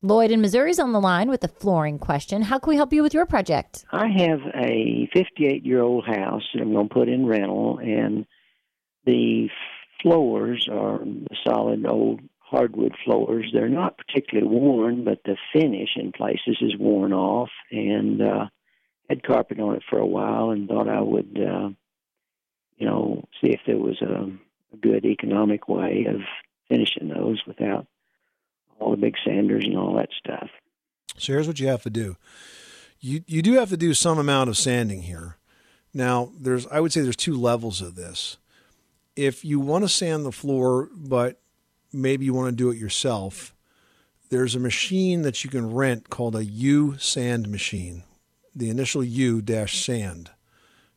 Lloyd in Missouri is on the line with a flooring question. How can we help you with your project? I have a 58 year old house that I'm going to put in rental, and the floors are solid old hardwood floors. They're not particularly worn, but the finish in places is worn off. And uh, had carpet on it for a while, and thought I would, uh, you know, see if there was a, a good economic way of finishing those without all the big sanders and all that stuff. So here's what you have to do. You you do have to do some amount of sanding here. Now, there's I would say there's two levels of this. If you want to sand the floor, but maybe you want to do it yourself, there's a machine that you can rent called a U sand machine. The initial U dash sand.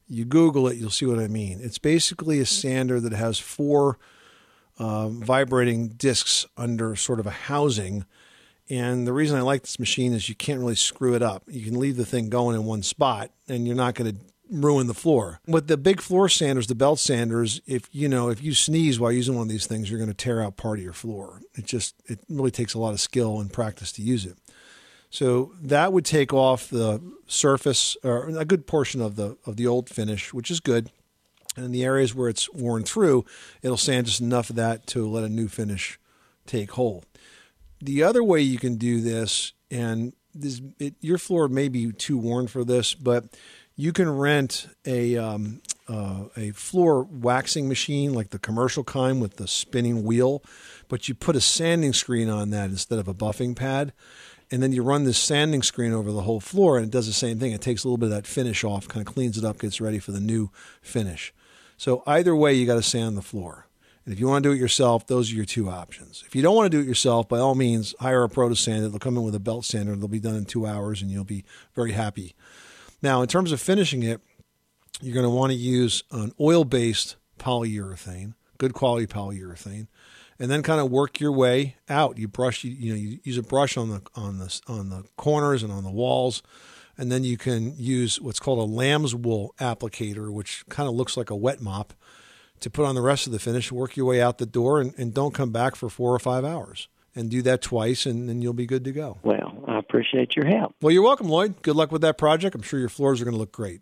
You Google it, you'll see what I mean. It's basically a sander that has four uh, vibrating discs under sort of a housing. And the reason I like this machine is you can't really screw it up. You can leave the thing going in one spot and you're not going to ruin the floor. With the big floor sanders, the belt sanders, if you know, if you sneeze while using one of these things, you're going to tear out part of your floor. It just it really takes a lot of skill and practice to use it. So that would take off the surface or a good portion of the of the old finish, which is good. And in the areas where it's worn through, it'll sand just enough of that to let a new finish take hold. The other way you can do this, and this, it, your floor may be too worn for this, but you can rent a um, uh, a floor waxing machine like the commercial kind with the spinning wheel, but you put a sanding screen on that instead of a buffing pad, and then you run this sanding screen over the whole floor, and it does the same thing. It takes a little bit of that finish off, kind of cleans it up, gets ready for the new finish. So either way, you got to sand the floor. And if you want to do it yourself, those are your two options. If you don't want to do it yourself, by all means, hire a pro to sand it. They'll come in with a belt sander. They'll be done in two hours, and you'll be very happy. Now, in terms of finishing it, you're going to want to use an oil-based polyurethane, good quality polyurethane, and then kind of work your way out. You brush, you, you know, you use a brush on the on the on the corners and on the walls and then you can use what's called a lamb's wool applicator, which kind of looks like a wet mop, to put on the rest of the finish. Work your way out the door, and, and don't come back for four or five hours. And do that twice, and then you'll be good to go. Well, I appreciate your help. Well, you're welcome, Lloyd. Good luck with that project. I'm sure your floors are going to look great.